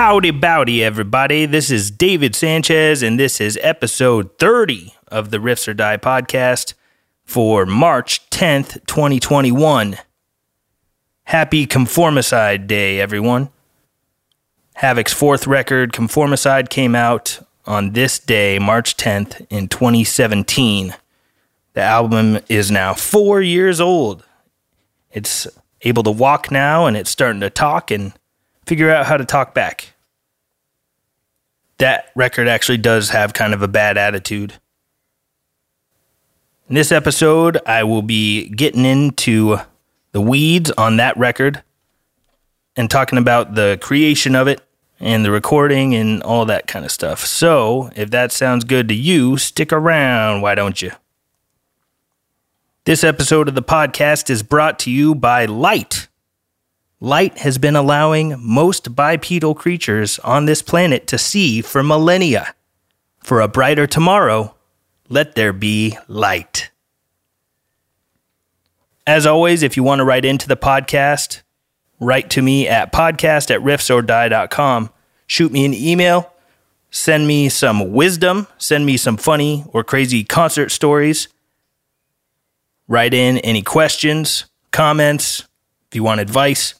Howdy bowdy, everybody. This is David Sanchez, and this is episode 30 of the Riffs or Die podcast for March 10th, 2021. Happy Conformicide Day, everyone. Havok's fourth record, Conformicide, came out on this day, March 10th, in 2017. The album is now four years old. It's able to walk now, and it's starting to talk and figure out how to talk back. That record actually does have kind of a bad attitude. In this episode, I will be getting into the weeds on that record and talking about the creation of it and the recording and all that kind of stuff. So, if that sounds good to you, stick around, why don't you? This episode of the podcast is brought to you by Light. Light has been allowing most bipedal creatures on this planet to see for millennia. For a brighter tomorrow, let there be light. As always, if you want to write into the podcast, write to me at podcast at riffsordie.com. Shoot me an email, send me some wisdom, send me some funny or crazy concert stories. Write in any questions, comments, if you want advice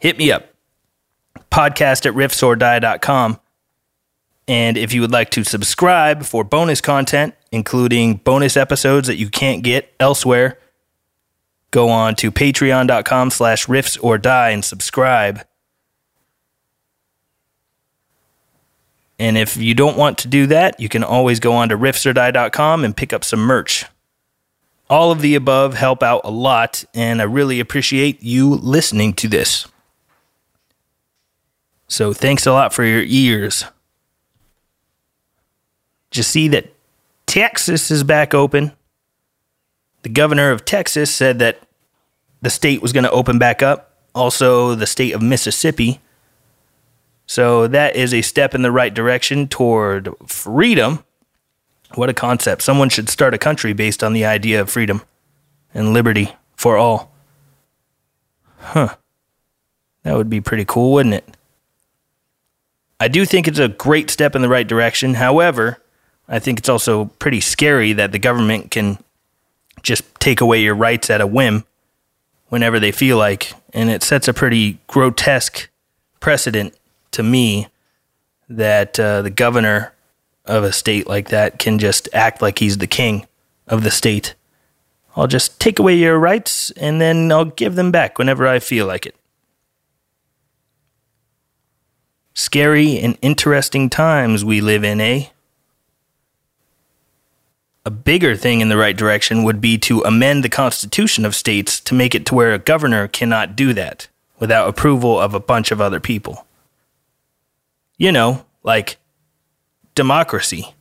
hit me up. Podcast at riffsordie.com. And if you would like to subscribe for bonus content, including bonus episodes that you can't get elsewhere, go on to patreon.com slash riffs or die and subscribe. And if you don't want to do that, you can always go on to riffsordie.com and pick up some merch. All of the above help out a lot, and I really appreciate you listening to this. So thanks a lot for your ears. Just see that Texas is back open. The governor of Texas said that the state was going to open back up. Also, the state of Mississippi. So that is a step in the right direction toward freedom. What a concept. Someone should start a country based on the idea of freedom and liberty for all. Huh. That would be pretty cool, wouldn't it? I do think it's a great step in the right direction. However, I think it's also pretty scary that the government can just take away your rights at a whim whenever they feel like. And it sets a pretty grotesque precedent to me that uh, the governor of a state like that can just act like he's the king of the state. I'll just take away your rights and then I'll give them back whenever I feel like it. Scary and interesting times we live in, eh? A bigger thing in the right direction would be to amend the constitution of states to make it to where a governor cannot do that without approval of a bunch of other people. You know, like democracy.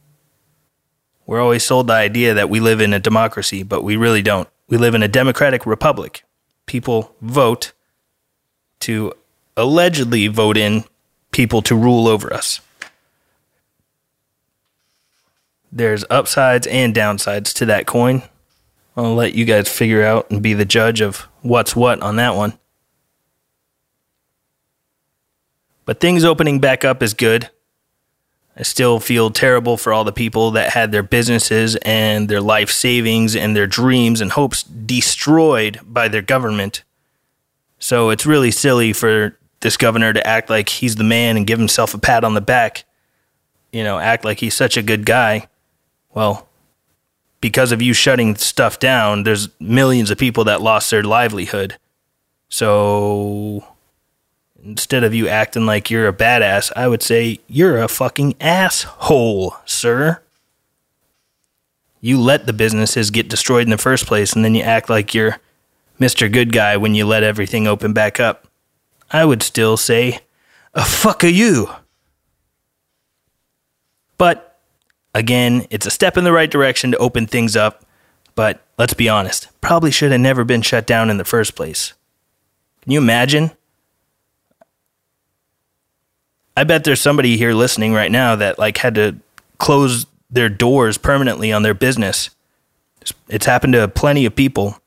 We're always sold the idea that we live in a democracy, but we really don't. We live in a democratic republic. People vote to allegedly vote in people to rule over us. There's upsides and downsides to that coin. I'll let you guys figure out and be the judge of what's what on that one. But things opening back up is good. I still feel terrible for all the people that had their businesses and their life savings and their dreams and hopes destroyed by their government. So it's really silly for this governor to act like he's the man and give himself a pat on the back, you know, act like he's such a good guy. Well, because of you shutting stuff down, there's millions of people that lost their livelihood. So instead of you acting like you're a badass, I would say you're a fucking asshole, sir. You let the businesses get destroyed in the first place, and then you act like you're Mr. Good Guy when you let everything open back up. I would still say, a fuck are you? But again, it's a step in the right direction to open things up. But let's be honest, probably should have never been shut down in the first place. Can you imagine? I bet there's somebody here listening right now that like had to close their doors permanently on their business. It's happened to plenty of people.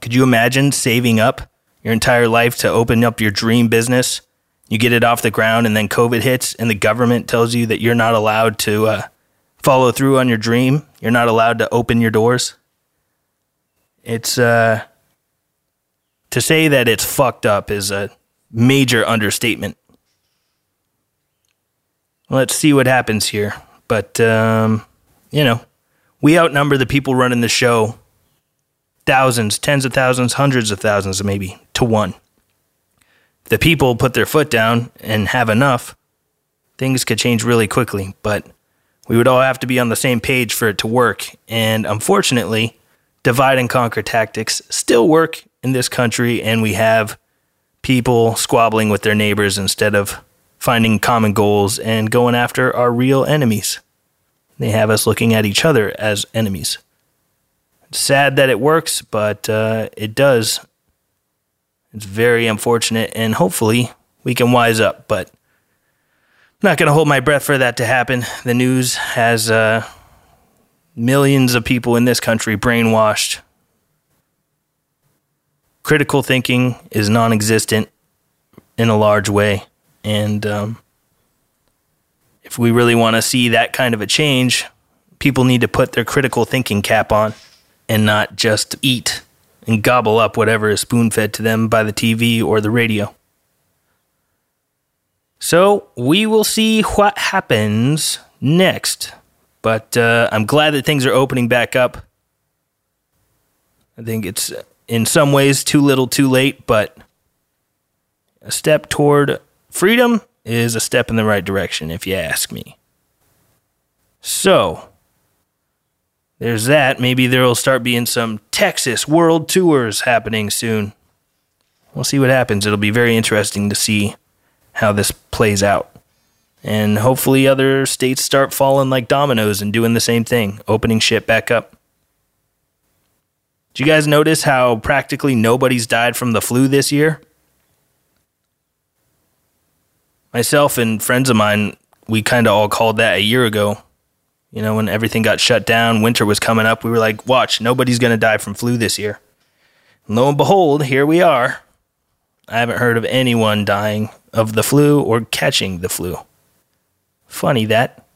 Could you imagine saving up your entire life to open up your dream business You get it off the ground, and then COVID hits, and the government tells you that you're not allowed to uh, follow through on your dream. You're not allowed to open your doors. It's uh, to say that it's fucked up is a major understatement. Let's see what happens here. But, um, you know, we outnumber the people running the show thousands, tens of thousands, hundreds of thousands, maybe to one. The people put their foot down and have enough, things could change really quickly. But we would all have to be on the same page for it to work. And unfortunately, divide and conquer tactics still work in this country, and we have people squabbling with their neighbors instead of finding common goals and going after our real enemies. They have us looking at each other as enemies. Sad that it works, but uh, it does. It's very unfortunate, and hopefully we can wise up. But I'm not going to hold my breath for that to happen. The news has uh, millions of people in this country brainwashed. Critical thinking is non existent in a large way. And um, if we really want to see that kind of a change, people need to put their critical thinking cap on and not just eat and gobble up whatever is spoon fed to them by the TV or the radio. So we will see what happens next. But uh, I'm glad that things are opening back up. I think it's in some ways too little too late, but a step toward freedom is a step in the right direction, if you ask me. So, there's that. Maybe there will start being some Texas world tours happening soon. We'll see what happens. It'll be very interesting to see how this plays out. And hopefully, other states start falling like dominoes and doing the same thing, opening shit back up. Do you guys notice how practically nobody's died from the flu this year? myself and friends of mine, we kind of all called that a year ago. You know, when everything got shut down, winter was coming up, we were like, watch, nobody's going to die from flu this year. And lo and behold, here we are. I haven't heard of anyone dying of the flu or catching the flu. Funny that.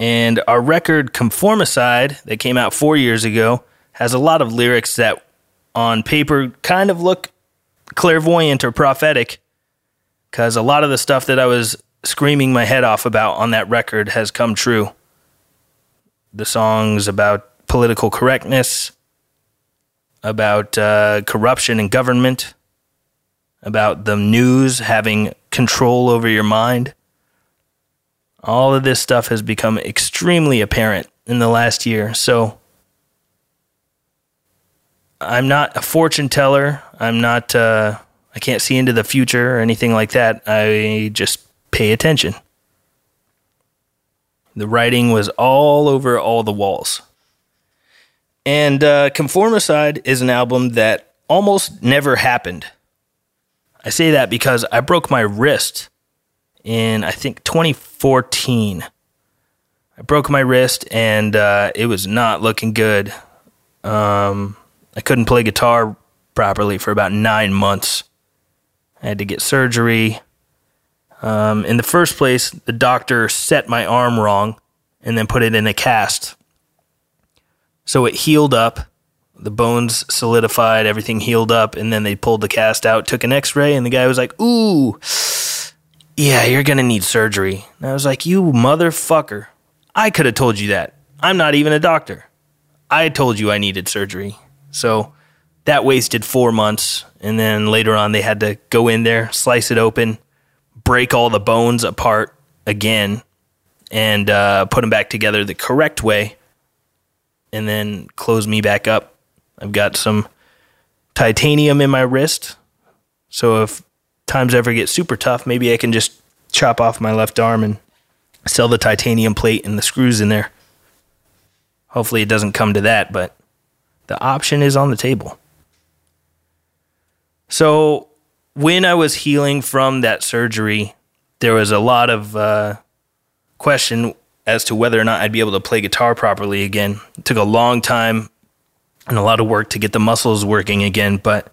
And our record Conformicide that came out four years ago has a lot of lyrics that on paper kind of look clairvoyant or prophetic because a lot of the stuff that I was screaming my head off about on that record has come true. The songs about political correctness, about uh, corruption in government, about the news having control over your mind. All of this stuff has become extremely apparent in the last year. So I'm not a fortune teller. I'm not. Uh, I can't see into the future or anything like that. I just pay attention. The writing was all over all the walls. And uh, Conformicide is an album that almost never happened. I say that because I broke my wrist in, I think, 2014. I broke my wrist and uh, it was not looking good. Um, I couldn't play guitar properly for about nine months. I had to get surgery. Um, in the first place, the doctor set my arm wrong and then put it in a cast. So it healed up. The bones solidified, everything healed up, and then they pulled the cast out, took an x ray, and the guy was like, Ooh, yeah, you're gonna need surgery. And I was like, You motherfucker. I could have told you that. I'm not even a doctor. I told you I needed surgery. So that wasted four months. And then later on, they had to go in there, slice it open, break all the bones apart again, and uh, put them back together the correct way, and then close me back up. I've got some titanium in my wrist. So if times ever get super tough, maybe I can just chop off my left arm and sell the titanium plate and the screws in there. Hopefully, it doesn't come to that, but the option is on the table. So, when I was healing from that surgery, there was a lot of uh, question as to whether or not I'd be able to play guitar properly again. It took a long time and a lot of work to get the muscles working again, but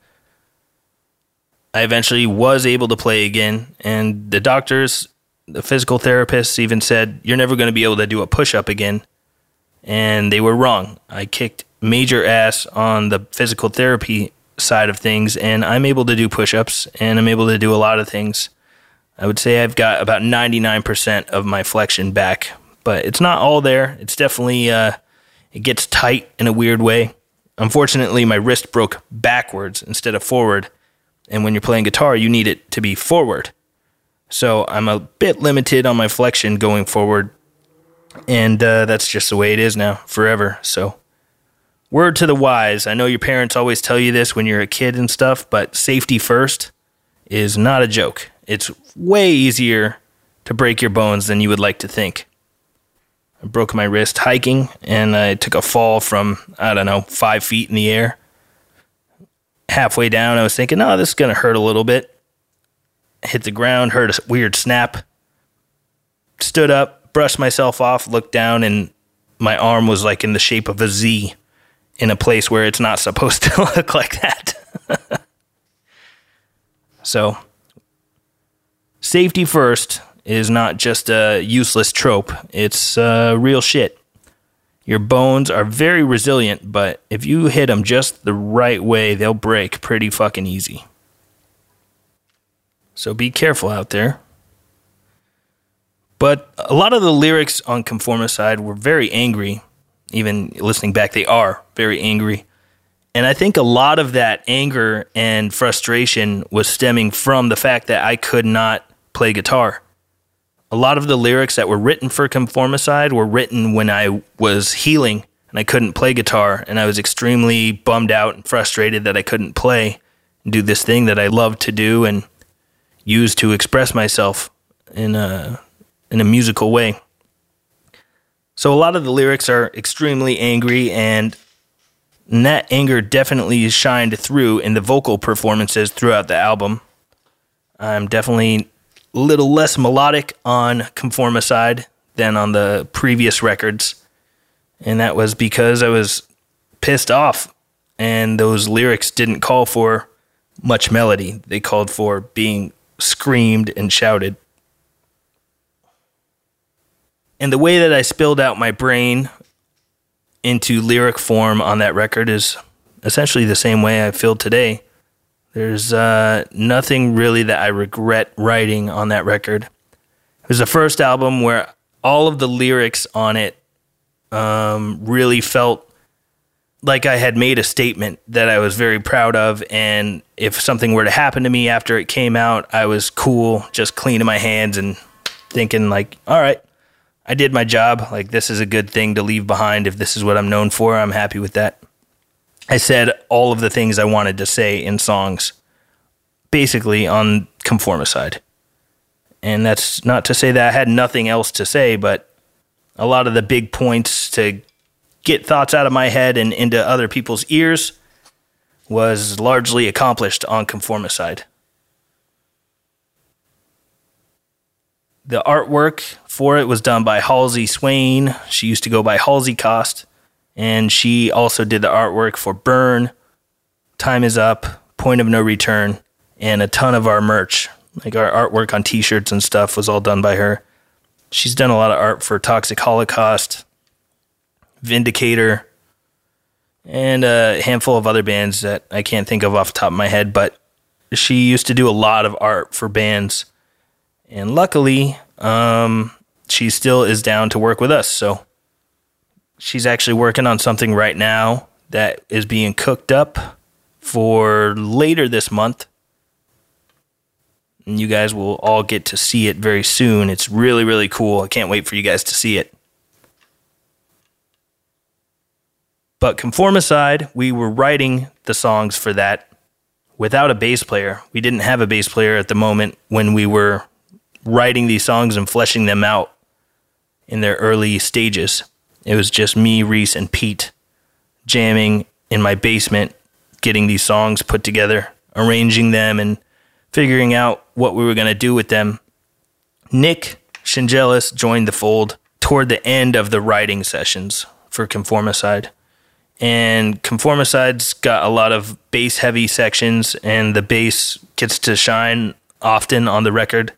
I eventually was able to play again, and the doctors, the physical therapists even said, You're never going to be able to do a push up again. And they were wrong. I kicked major ass on the physical therapy side of things, and I'm able to do push ups and I'm able to do a lot of things. I would say I've got about 99% of my flexion back, but it's not all there. It's definitely, uh, it gets tight in a weird way. Unfortunately, my wrist broke backwards instead of forward. And when you're playing guitar, you need it to be forward. So I'm a bit limited on my flexion going forward. And uh, that's just the way it is now, forever. So, word to the wise I know your parents always tell you this when you're a kid and stuff, but safety first is not a joke. It's way easier to break your bones than you would like to think. I broke my wrist hiking and I took a fall from, I don't know, five feet in the air. Halfway down, I was thinking, oh, this is going to hurt a little bit. Hit the ground, heard a weird snap. Stood up, brushed myself off, looked down, and my arm was like in the shape of a Z in a place where it's not supposed to look like that. so, safety first is not just a useless trope, it's uh, real shit. Your bones are very resilient, but if you hit them just the right way, they'll break pretty fucking easy. So be careful out there. But a lot of the lyrics on Conformicide were very angry. Even listening back, they are very angry. And I think a lot of that anger and frustration was stemming from the fact that I could not play guitar a lot of the lyrics that were written for Conformicide were written when I was healing and I couldn't play guitar. And I was extremely bummed out and frustrated that I couldn't play and do this thing that I loved to do and use to express myself in a, in a musical way. So a lot of the lyrics are extremely angry and that anger definitely shined through in the vocal performances throughout the album. I'm definitely a little less melodic on Conformicide than on the previous records. And that was because I was pissed off and those lyrics didn't call for much melody. They called for being screamed and shouted. And the way that I spilled out my brain into lyric form on that record is essentially the same way I feel today. There's uh, nothing really that I regret writing on that record. It was the first album where all of the lyrics on it um, really felt like I had made a statement that I was very proud of. And if something were to happen to me after it came out, I was cool, just cleaning my hands and thinking, like, all right, I did my job. Like, this is a good thing to leave behind. If this is what I'm known for, I'm happy with that. I said all of the things I wanted to say in songs, basically on Conformicide. And that's not to say that I had nothing else to say, but a lot of the big points to get thoughts out of my head and into other people's ears was largely accomplished on Conformicide. The artwork for it was done by Halsey Swain. She used to go by Halsey Cost and she also did the artwork for Burn, Time Is Up, Point of No Return, and a ton of our merch. Like our artwork on t shirts and stuff was all done by her. She's done a lot of art for Toxic Holocaust, Vindicator, and a handful of other bands that I can't think of off the top of my head, but she used to do a lot of art for bands. And luckily, um, she still is down to work with us. So she's actually working on something right now that is being cooked up for later this month. And you guys will all get to see it very soon. It's really, really cool. I can't wait for you guys to see it. But Conformicide, we were writing the songs for that without a bass player. We didn't have a bass player at the moment when we were writing these songs and fleshing them out in their early stages. It was just me, Reece, and Pete jamming in my basement, getting these songs put together, arranging them, and figuring out what we were going to do with them. Nick Schendzielos joined the fold toward the end of the writing sessions for Conformicide. And Conformicide's got a lot of bass heavy sections, and the bass gets to shine often on the record.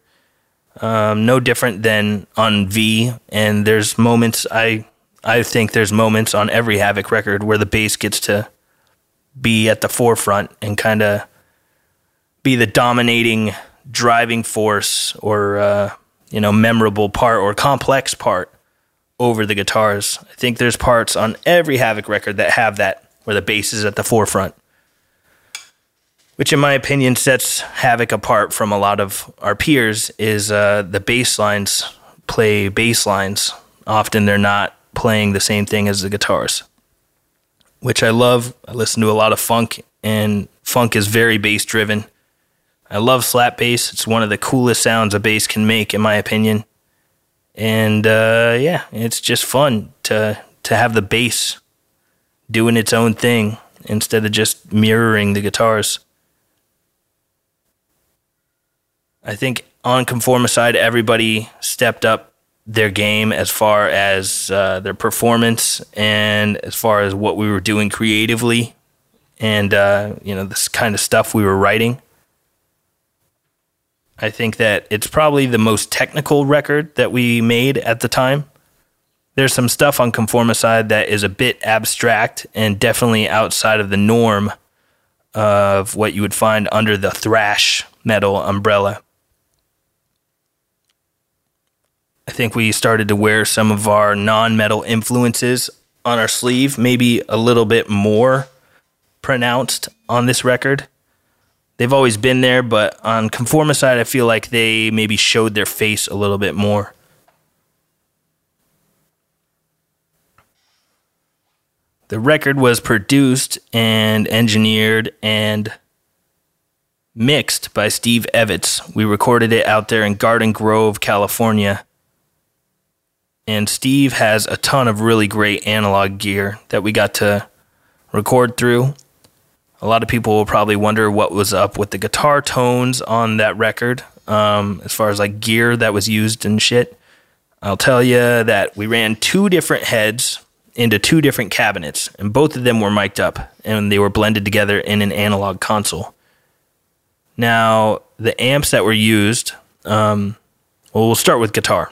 Um, no different than on V. And there's moments I I think there's moments on every Havok record where the bass gets to be at the forefront and kind of be the dominating driving force or uh, you know memorable part or complex part over the guitars. I think there's parts on every Havok record that have that where the bass is at the forefront. Which, in my opinion, sets Havok apart from a lot of our peers. Is uh, the bass lines play bass lines? Often they're not playing the same thing as the guitars, which I love. I listen to a lot of funk, and funk is very bass driven. I love slap bass. It's one of the coolest sounds a bass can make, in my opinion. And uh, yeah, it's just fun to to have the bass doing its own thing instead of just mirroring the guitars. I think on Conformicide, everybody stepped up their game as far as uh, their performance and as far as what we were doing creatively and uh, you know this kind of stuff we were writing. I think that it's probably the most technical record that we made at the time. There's some stuff on Conformicide that is a bit abstract and definitely outside of the norm of what you would find under the thrash metal umbrella. I think we started to wear some of our non metal influences on our sleeve, maybe a little bit more pronounced on this record they've always been there, but on Conformist Conformicide, I feel like they maybe showed their face a little bit more. The record was produced and engineered and mixed by Steve Evetts. We recorded it out there in Garden Grove, California. And Steve has a ton of really great analog gear that we got to record through. A lot of people will probably wonder what was up with the guitar tones on that record, um, as far as like gear that was used and shit. I'll tell you that we ran two different heads into two different cabinets, and both of them were mic'd up, and they were blended together in an analog console. Now, the amps that were used, um, well, we'll start with guitar.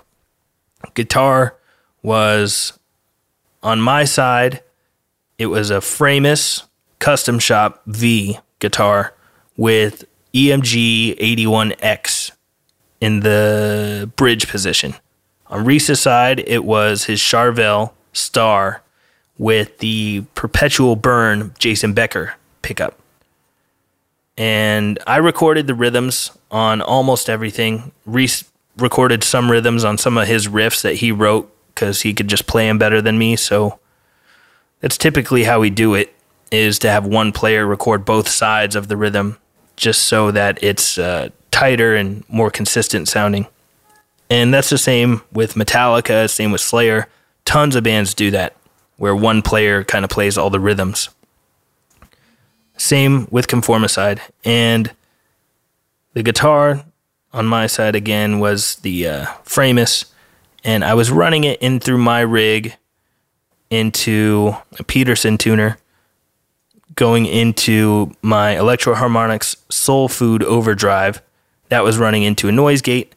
Guitar was on my side, it was a Framus custom shop V guitar with EMG 81X in the bridge position. On Reece's side, it was his Charvel Star with the Perpetual Burn Jason Becker pickup. And I recorded the rhythms on almost everything. Reece recorded some rhythms on some of his riffs that he wrote because he could just play them better than me. So that's typically how we do it is to have one player record both sides of the rhythm just so that it's uh, tighter and more consistent sounding. And that's the same with Metallica, same with Slayer. Tons of bands do that, where one player kind of plays all the rhythms. Same with Conformicide. And the guitar on my side again was the uh, Framus, and I was running it in through my rig into a Peterson tuner going into my Electro-Harmonix Soul Food Overdrive. That was running into a noise gate,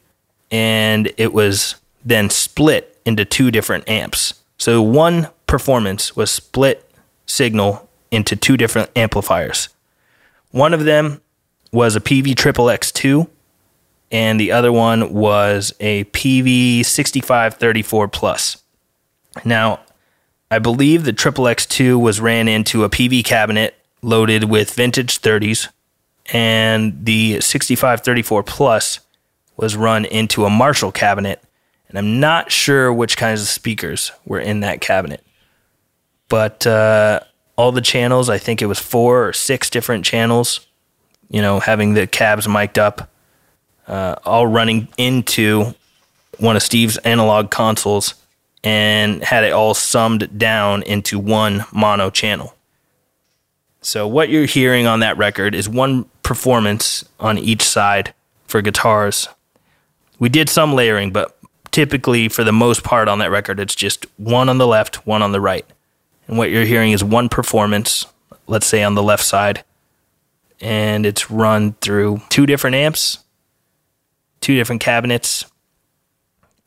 and it was then split into two different amps. So one performance was split signal into two different amplifiers. One of them was a PV Triple X2, and the other one was a PV 6534 Plus. Now, I believe the Triple X2 was ran into a PV cabinet loaded with vintage 30s, and the 6534 Plus was run into a Marshall cabinet. And I'm not sure which kinds of speakers were in that cabinet. But uh, all the channels, I think it was four or six different channels, you know, having the cabs mic'd up, uh, all running into one of Steve's analog consoles and had it all summed down into one mono channel. So, what you're hearing on that record is one performance on each side for guitars. We did some layering, but typically, for the most part on that record, it's just one on the left, one on the right. And what you're hearing is one performance, let's say on the left side, and it's run through two different amps, two different cabinets,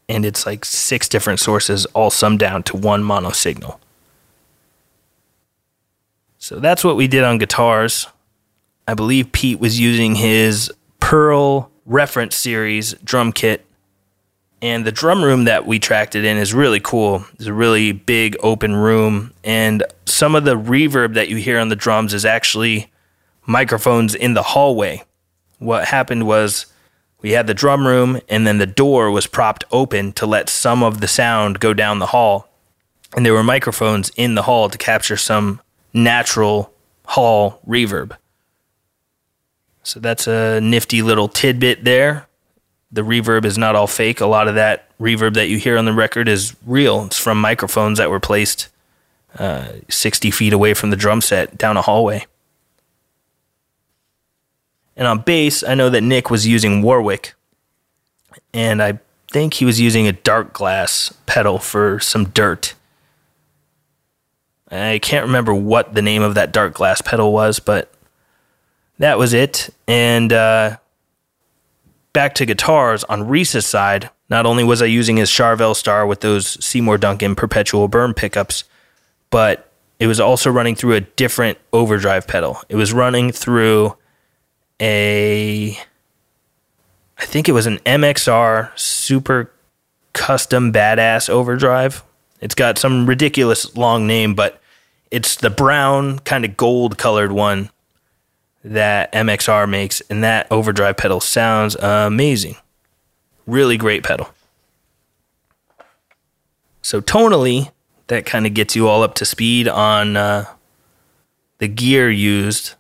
and it's like six different sources all summed down to one mono signal. So that's what we did on guitars. I believe Pete was using his Pearl reference series drum kit. And the drum room that we tracked it in is really cool. It's a really big open room. And some of the reverb that you hear on the drums is actually microphones in the hallway. What happened was we had the drum room, and then the door was propped open to let some of the sound go down the hall. And there were microphones in the hall to capture some natural hall reverb. So that's a nifty little tidbit there. The reverb is not all fake. A lot of that reverb that you hear on the record is real. It's from microphones that were placed uh, 60 feet away from the drum set down a hallway. And on bass, I know that Nick was using Warwick, and I think he was using a Darkglass pedal for some dirt. I can't remember what the name of that Darkglass pedal was, but that was it. And uh, back to guitars on Reece's side, not only was I using his Charvel Star with those Seymour Duncan perpetual burn pickups, but it was also running through a different overdrive pedal. It was running through a, I think it was an MXR super custom badass overdrive. It's got some ridiculous long name, but it's the brown, kind of gold colored one that MXR makes, and that overdrive pedal sounds amazing. Really great pedal. So, tonally, that kind of gets you all up to speed on uh, the gear used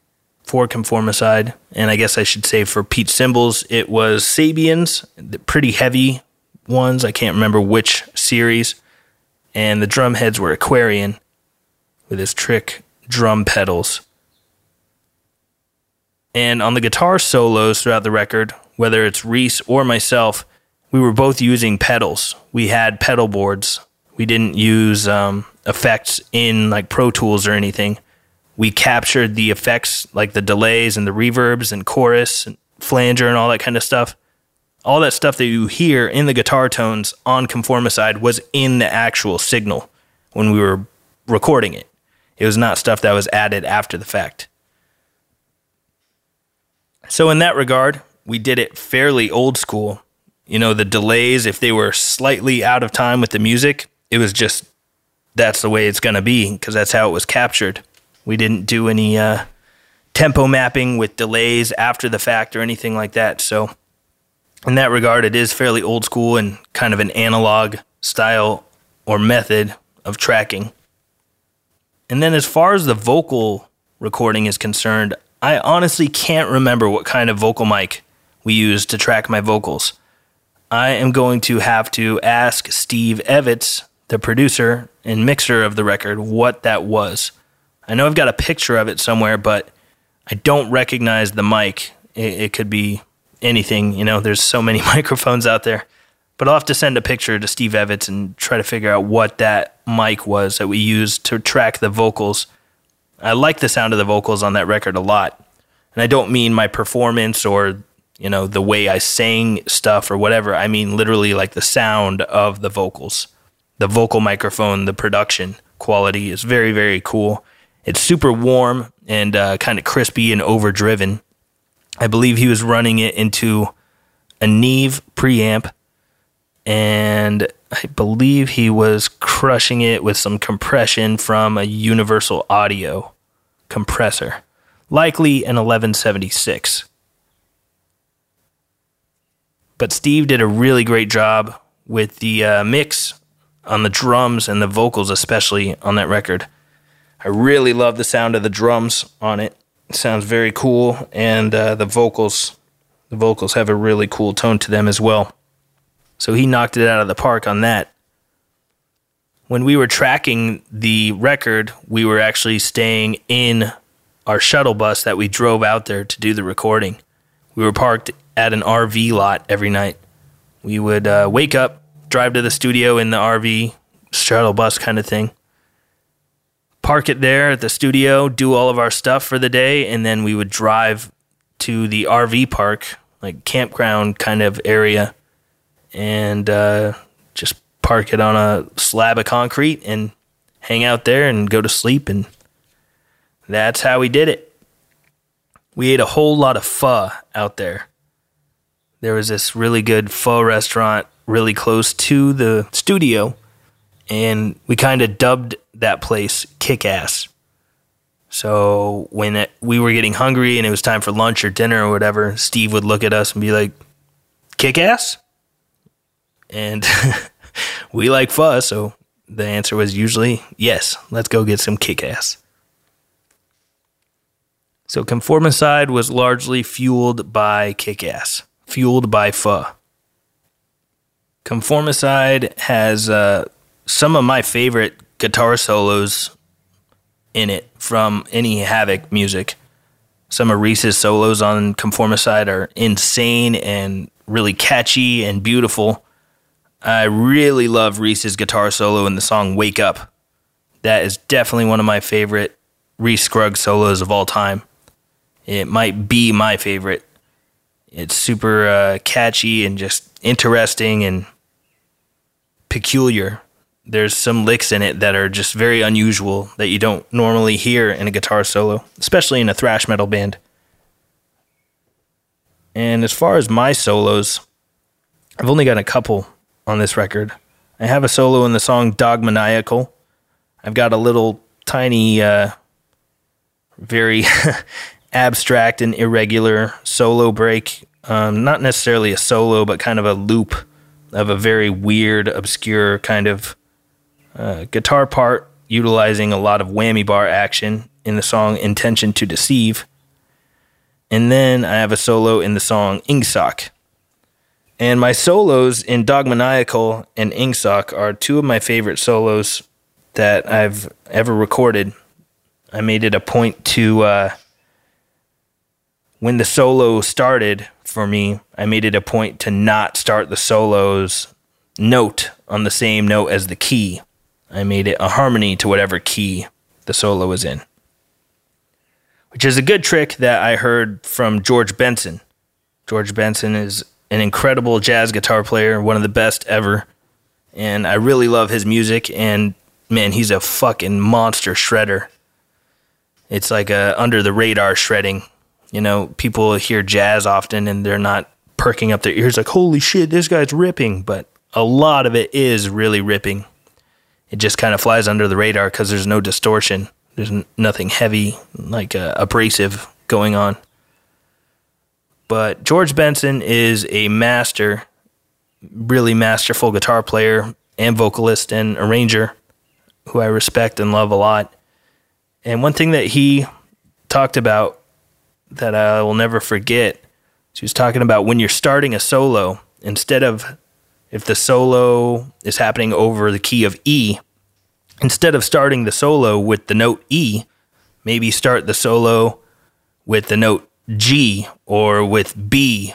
for Conformicide. And I guess I should say for Pete Cymbals, it was Sabians, the pretty heavy ones. I can't remember which series. And the drum heads were Aquarian with his trick drum pedals. And on the guitar solos throughout the record, whether it's Reece or myself, we were both using pedals. We had pedal boards. We didn't use um, effects in like Pro Tools or anything. We captured the effects like the delays and the reverbs and chorus and flanger and all that kind of stuff. All that stuff that you hear in the guitar tones on Conformicide was in the actual signal when we were recording it. It was not stuff that was added after the fact. So, in that regard, we did it fairly old school. You know, the delays, if they were slightly out of time with the music, it was just that's the way it's going to be because that's how it was captured. We didn't do any uh, tempo mapping with delays after the fact or anything like that. So, in that regard, it is fairly old school and kind of an analog style or method of tracking. And then, as far as the vocal recording is concerned, I honestly can't remember what kind of vocal mic we used to track my vocals. I am going to have to ask Steve Evetts, the producer and mixer of the record, what that was. I know I've got a picture of it somewhere, but I don't recognize the mic. It, it could be anything, you know, there's so many microphones out there. But I'll have to send a picture to Steve Evetts and try to figure out what that mic was that we used to track the vocals I like the sound of the vocals on that record a lot. And I don't mean my performance or, you know, the way I sang stuff or whatever. I mean literally like the sound of the vocals. The vocal microphone, the production quality is very, very cool. It's super warm and uh, kind of crispy and overdriven. I believe he was running it into a Neve preamp and I believe he was crushing it with some compression from a Universal Audio compressor, likely an 1176. But Steve did a really great job with the uh, mix on the drums and the vocals, especially on that record. I really love the sound of the drums on it. It sounds very cool, and uh, the vocals, the vocals have a really cool tone to them as well. So he knocked it out of the park on that. When we were tracking the record, we were actually staying in our shuttle bus that we drove out there to do the recording. We were parked at an RV lot every night. We would uh, wake up, drive to the studio in the RV shuttle bus kind of thing, park it there at the studio, do all of our stuff for the day, and then we would drive to the RV park, like campground kind of area, and uh, just park it on a slab of concrete and hang out there and go to sleep. And that's how we did it. We ate a whole lot of pho out there. There was this really good pho restaurant really close to the studio, and we kind of dubbed that place kick ass. So when it, we were getting hungry and it was time for lunch or dinner or whatever, Steve would look at us and be like, kick ass? And we like pho, so the answer was usually yes, let's go get some kick ass. So Conformicide was largely fueled by kick ass, fueled by pho. Conformicide has uh, some of my favorite guitar solos in it from any Havok music. Some of Reece's solos on Conformicide are insane and really catchy and beautiful. I really love Reece's guitar solo in the song Wake Up. That is definitely one of my favorite Reece Scruggs solos of all time. It might be my favorite. It's super uh, catchy and just interesting and peculiar there's some licks in it that are just very unusual that you don't normally hear in a guitar solo, especially in a thrash metal band. And as far as my solos, I've only got a couple on this record. I have a solo in the song Dogmaniacal. I've got a little tiny, uh, very abstract and irregular solo break. Um, not necessarily a solo, but kind of a loop of a very weird, obscure kind of uh, guitar part utilizing a lot of whammy bar action in the song Intention to Deceive. And then I have a solo in the song Ingsoc. And my solos in Dogmaniacal and Ingsoc are two of my favorite solos that I've ever recorded. I made it a point to, uh, when the solo started for me, I made it a point to not start the solos note on the same note as the key. I made it a harmony to whatever key the solo is in. Which is a good trick that I heard from George Benson. George Benson is an incredible jazz guitar player, one of the best ever. And I really love his music and man, he's a fucking monster shredder. It's like a under the radar shredding. You know, people hear jazz often and they're not perking up their ears like, "Holy shit, this guy's ripping," but a lot of it is really ripping it just kind of flies under the radar because there's no distortion. There's n- nothing heavy, like uh, abrasive going on. But George Benson is a master, really masterful guitar player and vocalist and arranger who I respect and love a lot. And one thing that he talked about that I will never forget, he was talking about when you're starting a solo, instead of if the solo is happening over the key of E, instead of starting the solo with the note E, maybe start the solo with the note G or with B.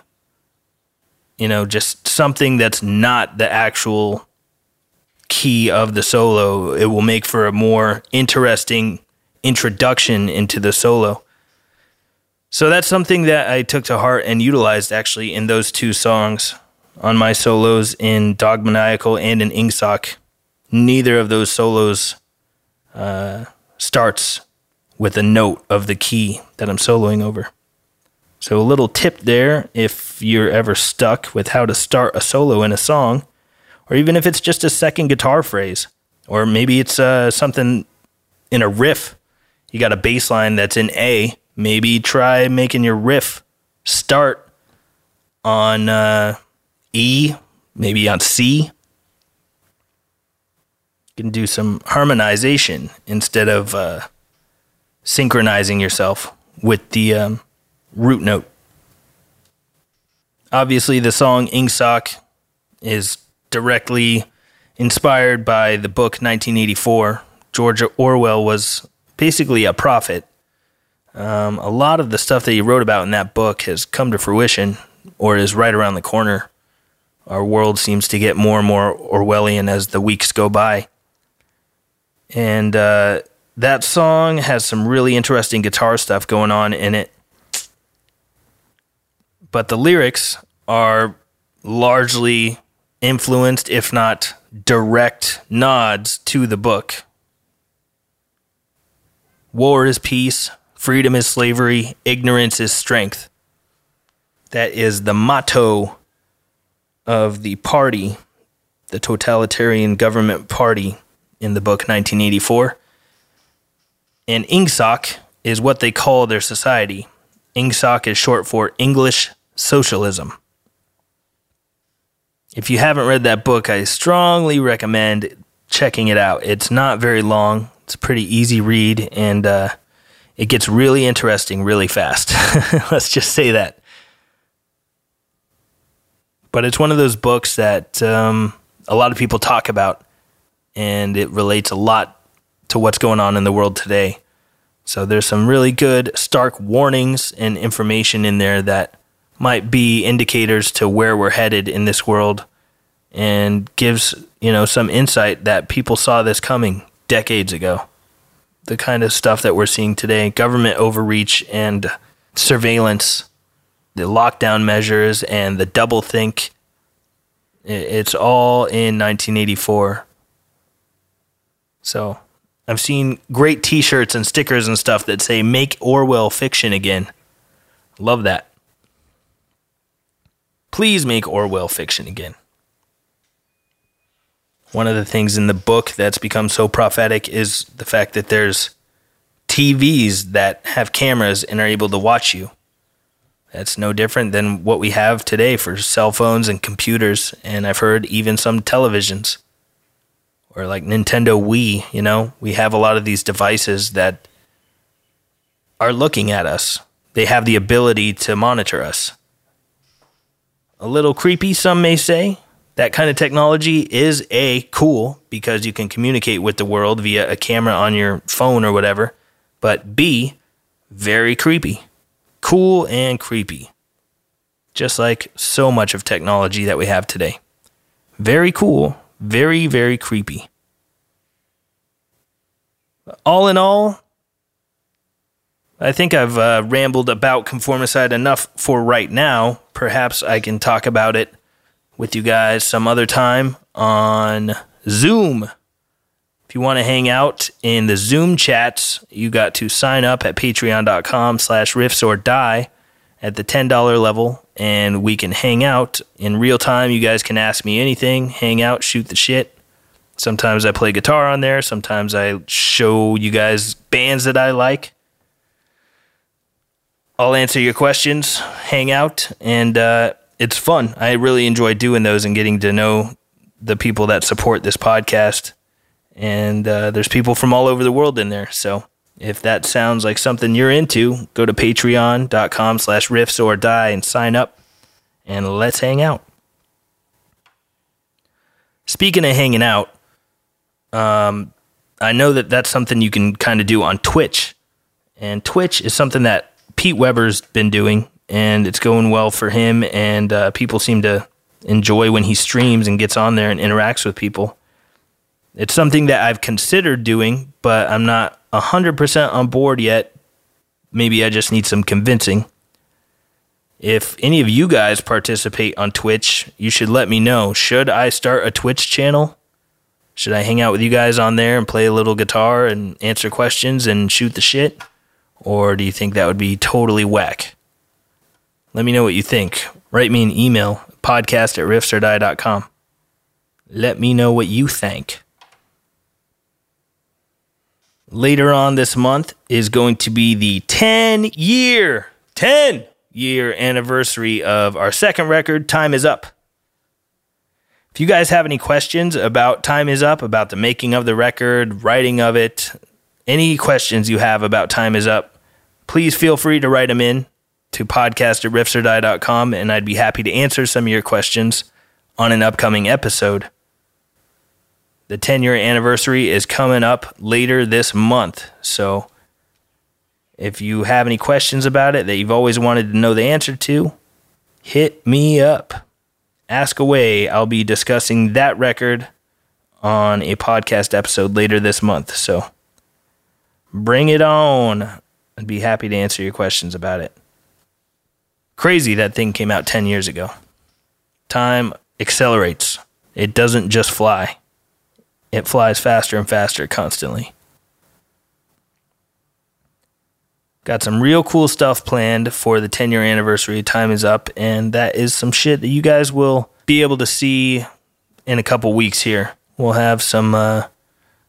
You know, just something that's not the actual key of the solo. It will make for a more interesting introduction into the solo. So that's something that I took to heart and utilized actually in those two songs on my solos in Dogmaniacal and in Ingsoc. Neither of those solos uh, starts with a note of the key that I'm soloing over. So, a little tip there if you're ever stuck with how to start a solo in a song, or even if it's just a second guitar phrase, or maybe it's uh, something in a riff. You got a bass line that's in A. Maybe try making your riff start on uh, E, maybe on C. Can do some harmonization instead of uh, synchronizing yourself with the um, root note. Obviously, the song Ingsoc is directly inspired by the book 1984. George Orwell was basically a prophet. Um, a lot of the stuff that he wrote about in that book has come to fruition or is right around the corner our world seems to get more and more Orwellian as the weeks go by. And uh, that song has some really interesting guitar stuff going on in it. But the lyrics are largely influenced, if not direct nods to the book. War is peace, freedom is slavery, ignorance is strength. That is the motto of the party, the totalitarian government party in the book 1984. And INGSOC is what they call their society. INGSOC is short for English Socialism. If you haven't read that book, I strongly recommend checking it out. It's not very long, it's a pretty easy read, and uh, it gets really interesting really fast. Let's just say that. But it's one of those books that um, a lot of people talk about, and it relates a lot to what's going on in the world today. So there's some really good, stark warnings and information in there that might be indicators to where we're headed in this world and gives, you know, some insight that people saw this coming decades ago. The kind of stuff that we're seeing today government overreach and surveillance, the lockdown measures, and the double think. It's all in 1984. So I've seen great t shirts and stickers and stuff that say, Make Orwell fiction again. Love that. Please make Orwell fiction again. One of the things in the book that's become so prophetic is the fact that there's TVs that have cameras and are able to watch you. That's no different than what we have today for cell phones and computers, and I've heard even some televisions. Or like Nintendo Wii, you know, we have a lot of these devices that are looking at us. They have the ability to monitor us. A little creepy, some may say, that kind of technology is A, cool because you can communicate with the world via a camera on your phone or whatever, but B, very creepy. Cool and creepy. Just like so much of technology that we have today. Very cool, very, very creepy. All in all, I think I've uh, rambled about conformicide enough for right now. Perhaps I can talk about it with you guys some other time on Zoom. If you want to hang out in the Zoom chats, you got to sign up at patreon.com slash riffs or die at the $10 level and we can hang out in real time. You guys can ask me anything, hang out, shoot the shit. Sometimes I play guitar on there. Sometimes I show you guys bands that I like. I'll answer your questions, hang out, and uh, it's fun. I really enjoy doing those and getting to know the people that support this podcast. And uh, there's people from all over the world in there. So if that sounds like something you're into, go to patreon.com slash riffs or die and sign up and let's hang out. Speaking of hanging out, um, I know that that's something you can kind of do on Twitch. And Twitch is something that Pete Webber's been doing and it's going well for him. And uh, people seem to enjoy when he streams and gets on there and interacts with people. It's something that I've considered doing, but I'm not 100% on board yet. Maybe I just need some convincing. If any of you guys participate on Twitch, you should let me know. Should I start a Twitch channel? Should I hang out with you guys on there and play a little guitar and answer questions and shoot the shit? Or do you think that would be totally whack? Let me know what you think. Write me an email, podcast at riffsordie.com. Let me know what you think. Later on this month is going to be the 10 year, 10 year anniversary of our second record, Time Is Up. If you guys have any questions about Time Is Up, about the making of the record, writing of it, any questions you have about Time Is Up, please feel free to write them in to podcast at riffsordie.com and I'd be happy to answer some of your questions on an upcoming episode. The 10 year anniversary is coming up later this month. So if you have any questions about it that you've always wanted to know the answer to, hit me up. Ask away. I'll be discussing that record on a podcast episode later this month. So Bring it on. I'd be happy to answer your questions about it. Crazy that thing came out 10 years ago. Time accelerates, it doesn't just fly, it flies faster and faster constantly. Got some real cool stuff planned for the 10 year anniversary. Time is up, and that is some shit that you guys will be able to see in a couple weeks here. We'll have some uh,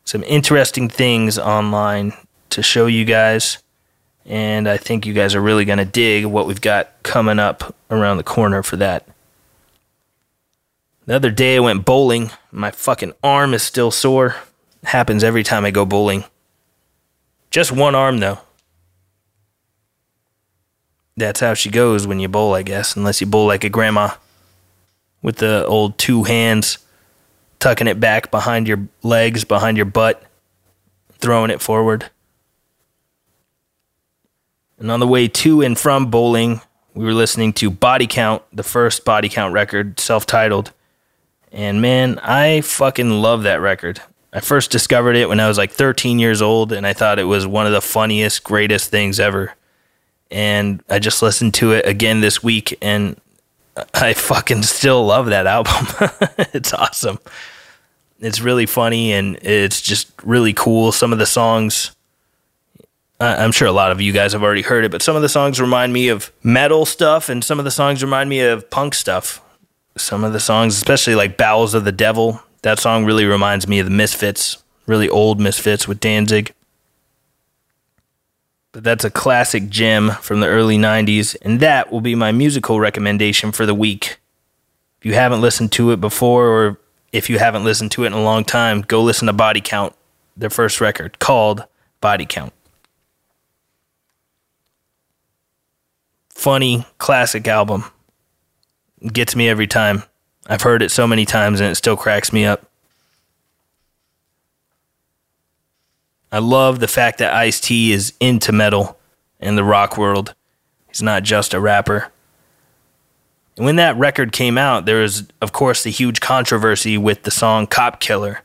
some interesting things online to show you guys, and I think you guys are really gonna dig what we've got coming up around the corner for that. The other day I went bowling. My fucking arm is still sore. happens every time I go bowling. Just one arm though that's how she goes when you bowl, I guess, unless you bowl like a grandma with the old two hands, tucking it back behind your legs, behind your butt, throwing it forward. And on the way to and from bowling, we were listening to Body Count, the first Body Count record, self titled. And man, I fucking love that record. I first discovered it when I was like 13 years old, and I thought it was one of the funniest, greatest things ever and I just listened to it again this week, and I fucking still love that album. it's awesome. It's really funny and it's just really cool. Some of the songs, I'm sure a lot of you guys have already heard it, but some of the songs remind me of metal stuff, and some of the songs remind me of punk stuff. Some of the songs, especially like Bowels of the Devil, that song really reminds me of the Misfits, really old Misfits with Danzig. But that's a classic gem from the early 90s, and that will be my musical recommendation for the week. If you haven't listened to it before, or if you haven't listened to it in a long time, go listen to Body Count, their first record called Body Count. Funny, classic album. Gets me every time. I've heard it so many times and it still cracks me up. I love the fact that Ice T is into metal and the rock world. He's not just a rapper. And when that record came out, there was, of course, the huge controversy with the song Cop Killer.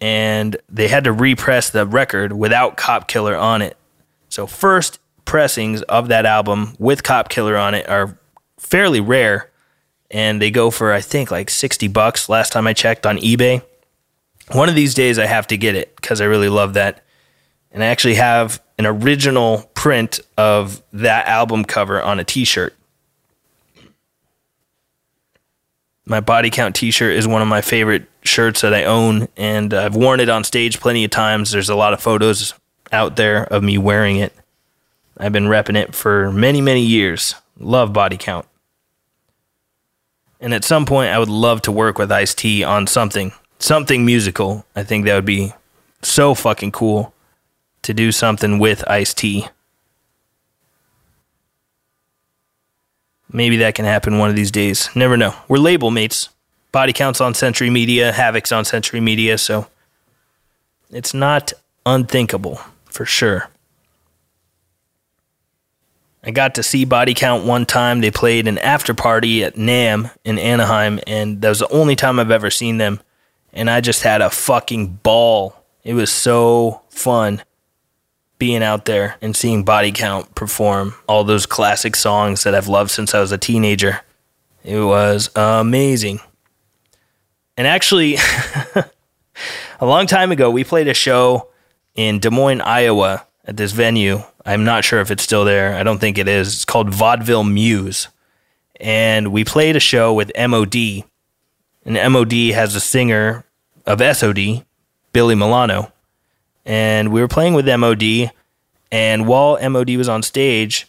And they had to repress the record without Cop Killer on it. So, first pressings of that album with Cop Killer on it are fairly rare. And they go for, I think, like 60 bucks last time I checked on eBay. One of these days I have to get it because I really love that. And I actually have an original print of that album cover on a t shirt. My body count t shirt is one of my favorite shirts that I own, and I've worn it on stage plenty of times. There's a lot of photos out there of me wearing it. I've been repping it for many, many years. Love body count. And at some point, I would love to work with Ice T on something something musical. I think that would be so fucking cool to do something with Ice T. Maybe that can happen one of these days. Never know. We're label mates. Body counts on Century Media, Havok's on Century Media, so it's not unthinkable for sure. I got to see Body Count one time. They played an after party at NAMM in Anaheim, and that was the only time I've ever seen them and I just had a fucking ball. It was so fun being out there and seeing Body Count perform all those classic songs that I've loved since I was a teenager. It was amazing. And actually, a long time ago, we played a show in Des Moines, Iowa at this venue. I'm not sure if it's still there. I don't think it is. It's called Vaudeville Mews. And we played a show with MOD. And MOD has a singer of SOD, Billy Milano. And we were playing with MOD. And while MOD was on stage,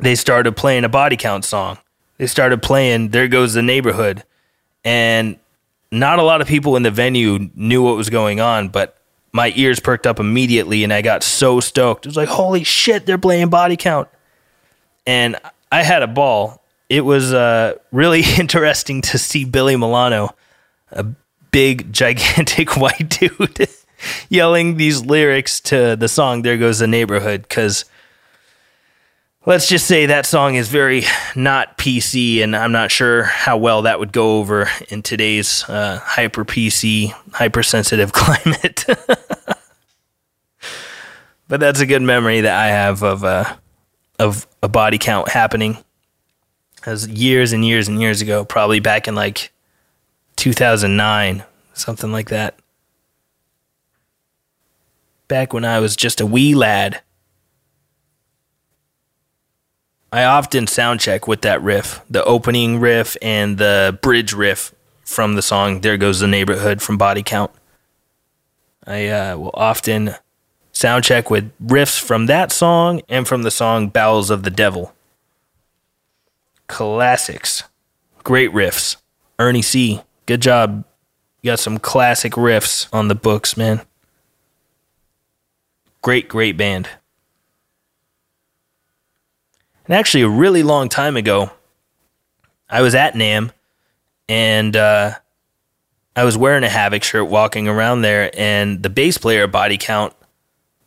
they started playing a body count song. They started playing There Goes the Neighborhood. And not a lot of people in the venue knew what was going on, but my ears perked up immediately and I got so stoked. It was like, holy shit, they're playing body count. And I had a ball. It was uh, really interesting to see Billy Milano, a big, gigantic white dude yelling these lyrics to the song There Goes the Neighborhood because let's just say that song is very not PC, and I'm not sure how well that would go over in today's uh, hyper PC, hypersensitive climate. but that's a good memory that I have of uh, of a body count happening. As years and years and years ago, probably back in like 2009, something like that. Back when I was just a wee lad. I often sound check with that riff, the opening riff and the bridge riff from the song There Goes the Neighborhood from Body Count. I uh, will often sound check with riffs from that song and from the song Bowels of the Devil. Classics. Great riffs. Ernie C. Good job. You got some classic riffs on the books, man. Great, great band. And actually, a really long time ago, I was at NAMM and uh, I was wearing a Havok shirt walking around there, and the bass player Body Count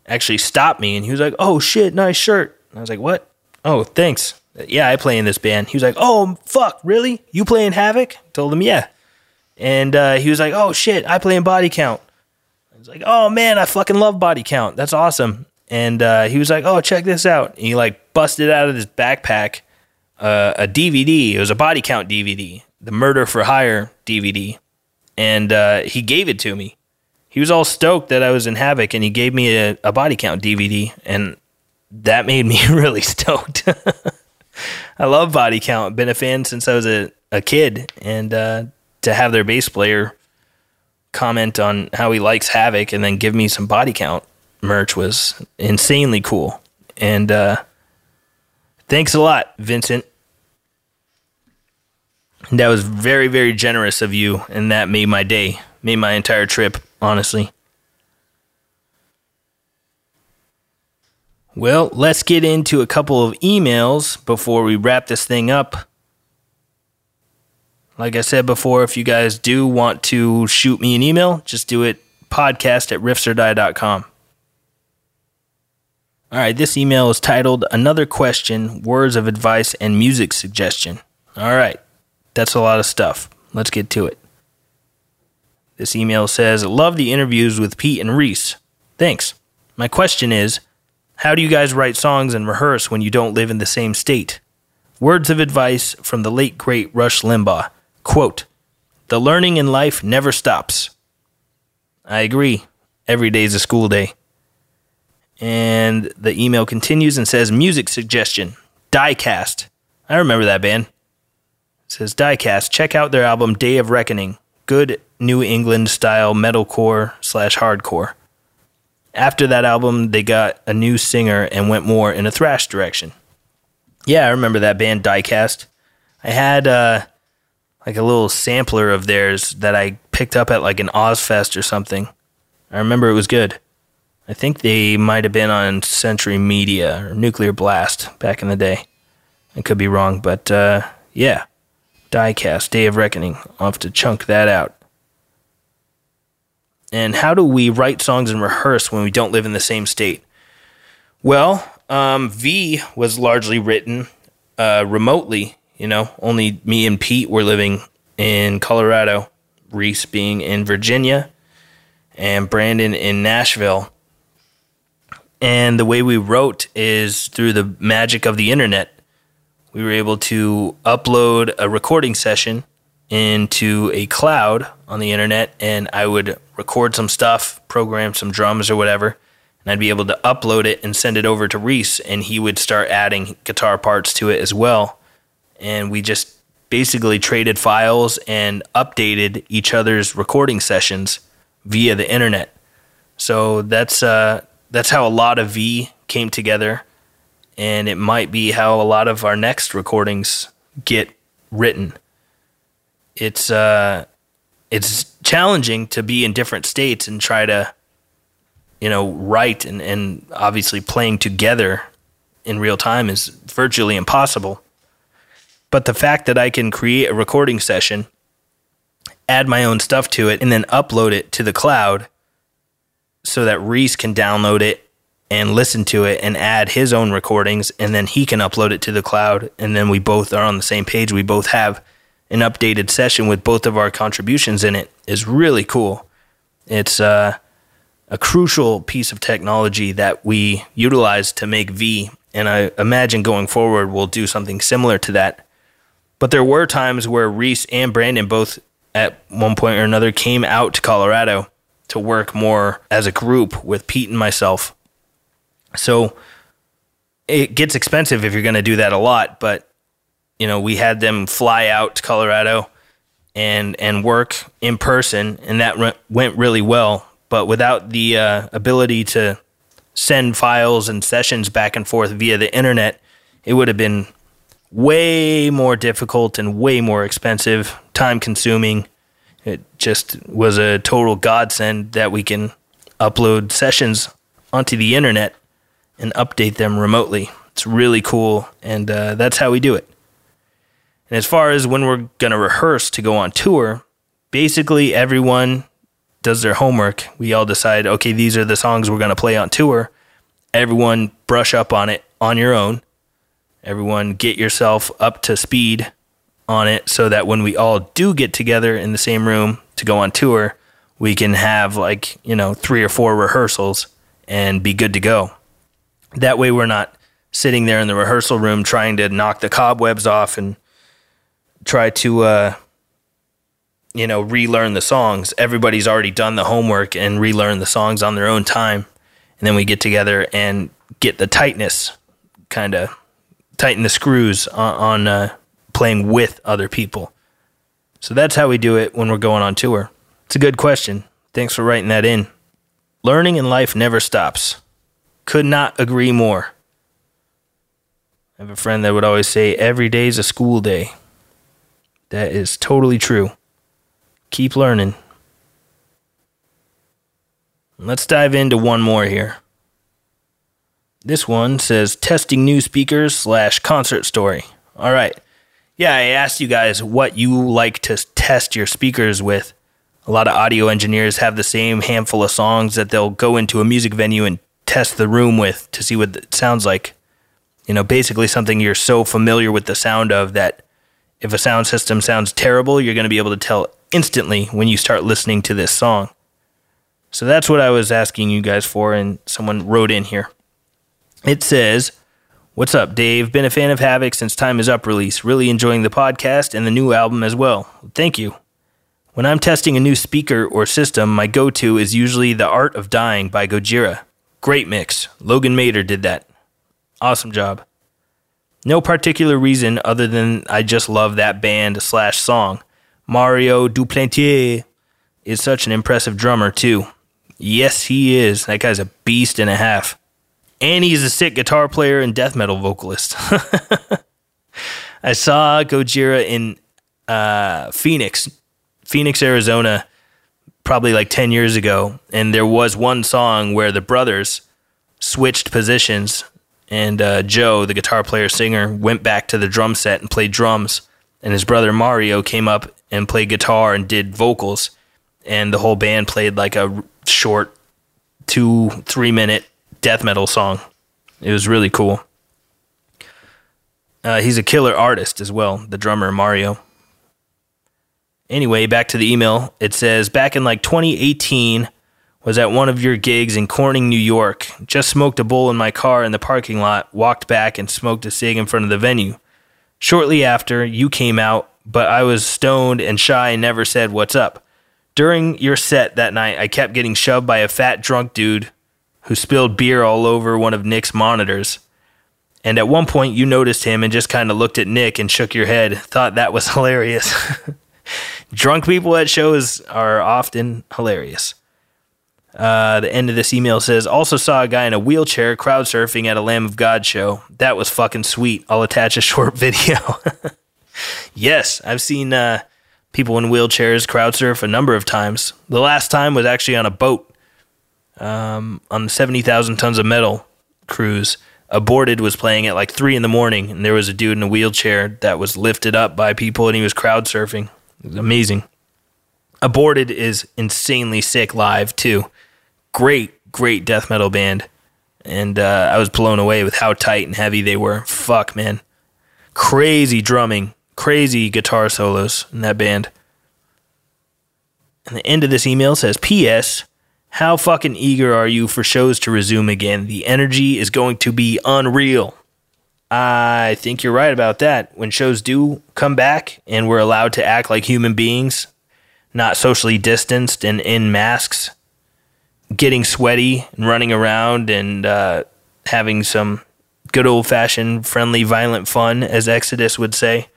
actually stopped me and he was like, Oh shit, nice shirt. And I was like, What? Oh, thanks. Yeah, I play in this band. He was like, Oh, fuck, really? You play in Havok? Told him, Yeah. And uh, he was like, Oh shit, I play in Body Count. I was like, Oh man, I fucking love Body Count. That's awesome. And uh, he was like, Oh, check this out. And he like busted out of his backpack uh, a DVD. It was a Body Count DVD, the Murder for Hire DVD. And uh, he gave it to me he was all stoked that I was in Havok and he gave me a, a body count DVD and that made me really stoked. I love body count. Been a fan since I was a, a kid and uh, to have their bass player comment on how he likes Havok and then give me some body count merch was insanely cool. And uh, thanks a lot, Vincent. That was very, very generous of you, and that made my day, made my entire trip honestly. Well, let's get into a couple of emails before we wrap this thing up. Like I said before, if you guys do want to shoot me an email, just do it podcast at riffsordie.com. All right, this email is titled Another Question, Words of Advice, and Music Suggestion. All right, that's a lot of stuff. Let's get to it. This email says, Love the interviews with Pete and Reece. Thanks. My question is, how do you guys write songs and rehearse when you don't live in the same state? Words of advice from the late great Rush Limbaugh. Quote, The learning in life never stops. I agree. Every day is a school day. And the email continues and says, Music suggestion, Diecast. I remember that band. It says, Diecast, check out their album Day of Reckoning good New England style metalcore slash hardcore. After that album, they got a new singer and went more in a thrash direction. Yeah, I remember that band Diecast. I had uh, like a little sampler of theirs that I picked up at like an Ozzfest or something. I remember it was good. I think they might have been on Century Media or Nuclear Blast back in the day. I could be wrong, but uh, yeah. Diecast, Day of Reckoning. I'll have to chunk that out. And how do we write songs and rehearse when we don't live in the same state? Well, um, V was largely written uh, remotely. You know, only me and Pete were living in Colorado, Reece being in Virginia, and Brandon in Nashville. And the way we wrote is through the magic of the internet we were able to upload a recording session into a cloud on the internet and I would record some stuff, program some drums or whatever, and I'd be able to upload it and send it over to Reece and he would start adding guitar parts to it as well. And we just basically traded files and updated each other's recording sessions via the internet. So that's uh, that's how a lot of V came together and it might be how a lot of our next recordings get written. It's uh, it's challenging to be in different states and try to, you know, write and, and obviously playing together in real time is virtually impossible. But the fact that I can create a recording session, add my own stuff to it, and then upload it to the cloud so that Reece can download it and listen to it and add his own recordings and then he can upload it to the cloud and then we both are on the same page we both have an updated session with both of our contributions in it is really cool it's uh, a crucial piece of technology that we utilize to make V. And I imagine going forward, we'll do something similar to that. But there were times where Reece and Brandon both, at one point or another, came out to Colorado to work more as a group with Pete and myself. So it gets expensive if you're going to do that a lot. But, you know, we had them fly out to Colorado and and work in person, and that re- went really well. But without the uh, ability to send files and sessions back and forth via the internet, it would have been way more difficult and way more expensive, time consuming. It just was a total godsend that we can upload sessions onto the internet and update them remotely. It's really cool, and uh, that's how we do it. And as far as when we're going to rehearse to go on tour, basically everyone does their homework. We all decide, okay, these are the songs we're going to play on tour. Everyone brush up on it on your own. Everyone get yourself up to speed on it so that when we all do get together in the same room to go on tour, we can have like, you know, three or four rehearsals and be good to go. That way we're not sitting there in the rehearsal room trying to knock the cobwebs off and try to uh, you know, relearn the songs. Everybody's already done the homework and relearn the songs on their own time. And then we get together and get the tightness, kind of tighten the screws on, on uh, playing with other people. So that's how we do it when we're going on tour. It's a good question. Thanks for writing that in. Learning in life never stops. Could not agree more. I have a friend that would always say, Every day is a school day. That is totally true keep learning. Let's dive into one more here. This one says testing new speakers slash concert story. All right. Yeah, I asked you guys what you like to test your speakers with. A lot of audio engineers have the same handful of songs that they'll go into a music venue and test the room with to see what it sounds like. You know, basically something you're so familiar with the sound of that if a sound system sounds terrible, you're going to be able to tell instantly when you start listening to this song. So that's what I was asking you guys for, and someone wrote in here. It says, What's up, Dave? Been a fan of Havok since Time Is Up release. Really enjoying the podcast and the new album as well. Thank you. When I'm testing a new speaker or system, my go to is usually The Art of Dying by Gojira. Great mix. Logan Mader did that. Awesome job. No particular reason other than I just love that band slash song. Mario Duplantier is such an impressive drummer, too. Yes, he is. That guy's a beast and a half. And he's a sick guitar player and death metal vocalist. I saw Gojira in uh, Phoenix, Phoenix, Arizona, probably like 10 years ago. And there was one song where the brothers switched positions. And uh, Joe, the guitar player singer, went back to the drum set and played drums. And his brother Mario came up and played guitar and did vocals, and the whole band played like a short two three minute death metal song. It was really cool. Uh, he's a killer artist as well, the drummer Mario. Anyway, back to the email. It says back in like 2018 was at one of your gigs in Corning, New York. Just smoked a bowl in my car in the parking lot, walked back and smoked a cig in front of the venue. Shortly after, you came out but I was stoned and shy and never said what's up. During your set that night, I kept getting shoved by a fat drunk dude who spilled beer all over one of Nick's monitors. And at one point, you noticed him and just kind of looked at Nick and shook your head, thought that was hilarious. Drunk people at shows are often hilarious. Uh, the end of this email says, also saw a guy in a wheelchair crowd surfing at a Lamb of God show. That was fucking sweet. I'll attach a short video. yes, I've seen uh, people in wheelchairs crowd surf a number of times. The last time was actually on a boat um, on the 70,000 tons of metal cruise. Aborted was playing at like three in the morning, and there was a dude in a wheelchair that was lifted up by people, and he was crowd surfing. It was amazing. Aborted is insanely sick live too. Great, great death metal band, and uh, I was blown away with how tight and heavy they were. Fuck, man, crazy drumming, crazy guitar solos in that band. And the end of this email says, P.S. How fucking eager are you for shows to resume again? The energy is going to be unreal. I think you're right about that. When shows do come back and we're allowed to act like human beings, not socially distanced and in masks, getting sweaty and running around and uh, having some good old fashioned friendly violent fun, as Exodus would say.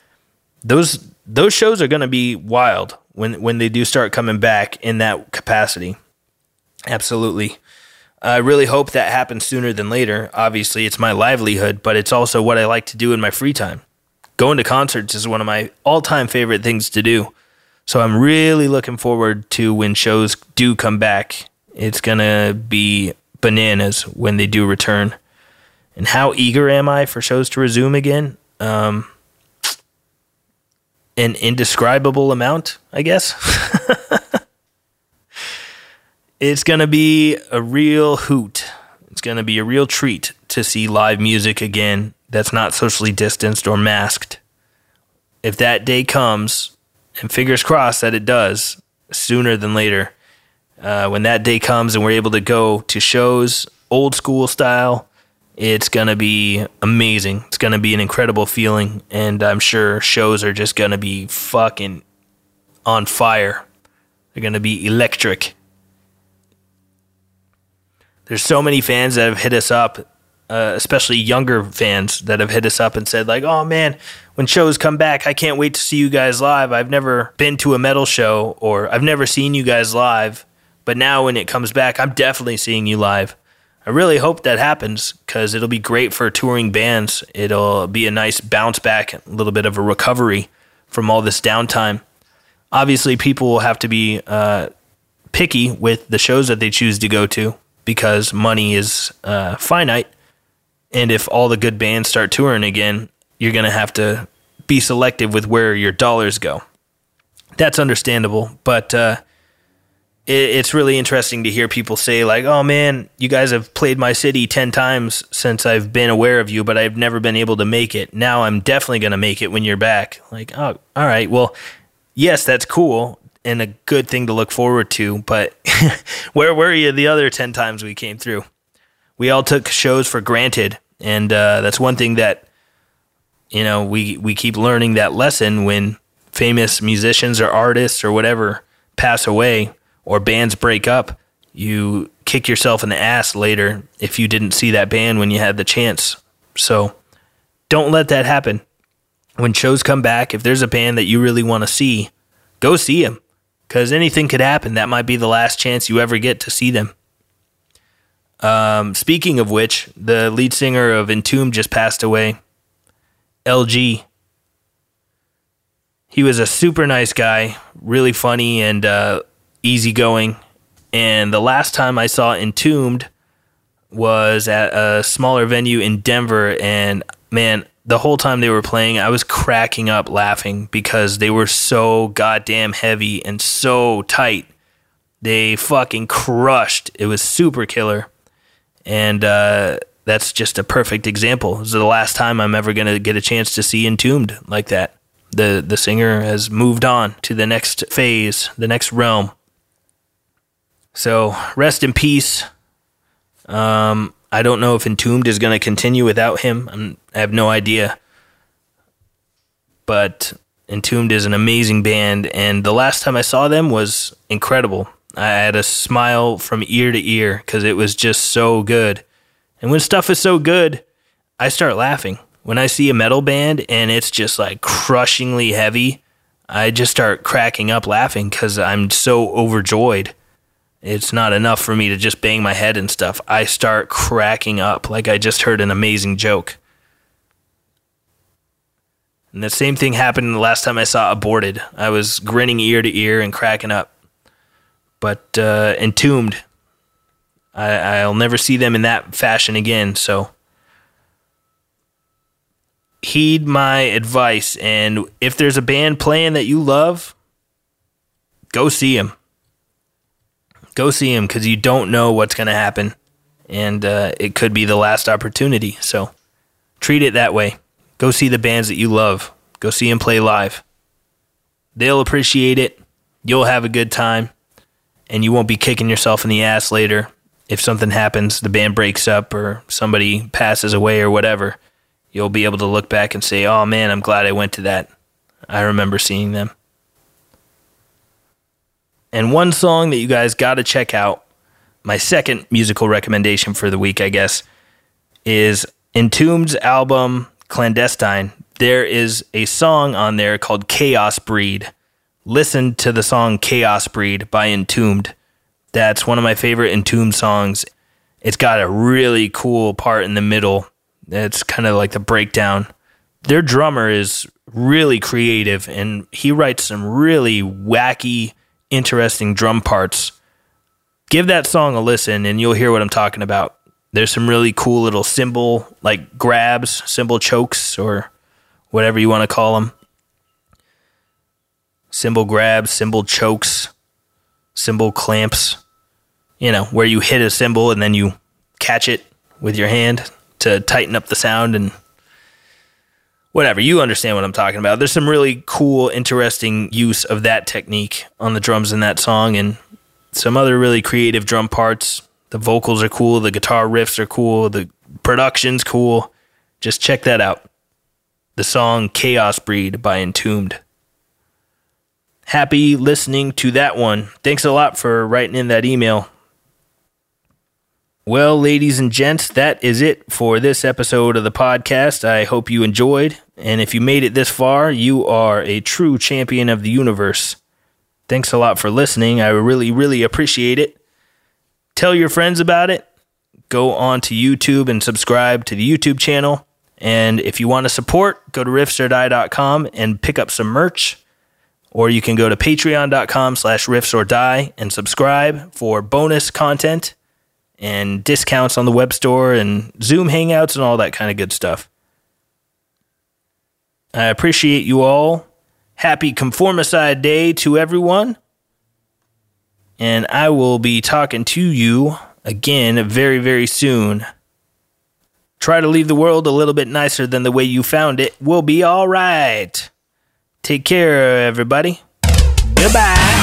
Those those shows are going to be wild when when they do start coming back in that capacity. Absolutely. I really hope that happens sooner than later. Obviously, it's my livelihood, but it's also what I like to do in my free time. Going to concerts is one of my all time favorite things to do. So I'm really looking forward to when shows do come back. It's going to be bananas when they do return. And how eager am I for shows to resume again? Um, an indescribable amount, I guess. it's going to be a real hoot. It's going to be a real treat to see live music again that's not socially distanced or masked. If that day comes, and fingers crossed that it does sooner than later, uh, when that day comes and we're able to go to shows old school style, it's going to be amazing. It's going to be an incredible feeling. And I'm sure shows are just going to be fucking on fire. They're going to be electric. There's so many fans that have hit us up, uh, especially younger fans that have hit us up and said, like, oh man, when shows come back, I can't wait to see you guys live. I've never been to a metal show or I've never seen you guys live. But now when it comes back, I'm definitely seeing you live. I really hope that happens because it'll be great for touring bands. It'll be a nice bounce back, a little bit of a recovery from all this downtime. Obviously, people will have to be uh, picky with the shows that they choose to go to because money is uh, finite. And if all the good bands start touring again, you're going to have to be selective with where your dollars go. That's understandable, but uh, it's really interesting to hear people say like oh man you guys have played my city 10 times since i've been aware of you but i've never been able to make it now i'm definitely going to make it when you're back like oh all right well yes that's cool and a good thing to look forward to but where were you the other 10 times we came through we all took shows for granted and uh, that's one thing that you know we we keep learning that lesson when famous musicians or artists or whatever pass away or bands break up, you kick yourself in the ass later if you didn't see that band when you had the chance. So don't let that happen. When shows come back, if there's a band that you really want to see, go see them because anything could happen. That might be the last chance you ever get to see them. Um, speaking of which, the lead singer of Entombed just passed away. LG. He was a super nice guy, really funny, and uh, easygoing. And the last time I saw Entombed was at a smaller venue in Denver. And man, the whole time they were playing, I was cracking up laughing because they were so goddamn heavy and so tight. They fucking crushed. It was super killer. And uh, that's just a perfect example. This is the last time I'm ever going to get a chance to see Entombed like that. The, the singer has moved on to the next phase, the next realm. So rest in peace. Um, I don't know if Entombed is going to continue without him. I'm, I have no idea. But Entombed is an amazing band, and the last time I saw them was incredible. I had a smile from ear to ear because it was just so good. And when stuff is so good, I start laughing. When I see a metal band and it's just like crushingly heavy, I just start cracking up laughing because I'm so overjoyed. It's not enough for me to just bang my head and stuff. I start cracking up like I just heard an amazing joke. And the same thing happened the last time I saw Aborted. I was grinning ear to ear and cracking up. But uh, Entombed, I, I'll never see them in that fashion again. So heed my advice. And if there's a band playing that you love, go see them go see him because you don't know what's going to happen, and uh, it could be the last opportunity. So treat it that way. Go see the bands that you love. Go see them play live. They'll appreciate it. You'll have a good time, and you won't be kicking yourself in the ass later if something happens, the band breaks up or somebody passes away or whatever. You'll be able to look back and say, "Oh man, I'm glad I went to that. I remember seeing them." And one song that you guys got to check out, my second musical recommendation for the week, I guess, is Entombed's album Clandestine. There is a song on there called Chaos Breed. Listen to the song Chaos Breed by Entombed. That's one of my favorite Entombed songs. It's got a really cool part in the middle. It's kind of like the breakdown. Their drummer is really creative and he writes some really wacky, interesting drum parts. Give that song a listen and you'll hear what I'm talking about. There's some really cool little cymbal like grabs, cymbal chokes, or whatever you want to call them. Cymbal grabs, cymbal chokes, cymbal clamps. You know, where you hit a cymbal and then you catch it with your hand to tighten up the sound and whatever. You understand what I'm talking about. There's some really cool, interesting use of that technique on the drums in that song and some other really creative drum parts. The vocals are cool, the guitar riffs are cool, the production's cool. Just check that out. The song Chaos Breed by Entombed. Happy listening to that one. Thanks a lot for writing in that email. Well, ladies and gents, that is it for this episode of the podcast. I hope you enjoyed. And if you made it this far, you are a true champion of the universe. Thanks a lot for listening. I really, really appreciate it. Tell your friends about it. Go on to YouTube and subscribe to the YouTube channel. And if you want to support, go to riffsordie.com and pick up some merch. Or you can go to patreon.com slash riffsordie and subscribe for bonus content and discounts on the web store and Zoom hangouts and all that kind of good stuff. I appreciate you all. Happy Conformicide Day to everyone and I will be talking to you again very, very soon. Try to leave the world a little bit nicer than the way you found it. We'll be all right. Take care, everybody. Goodbye.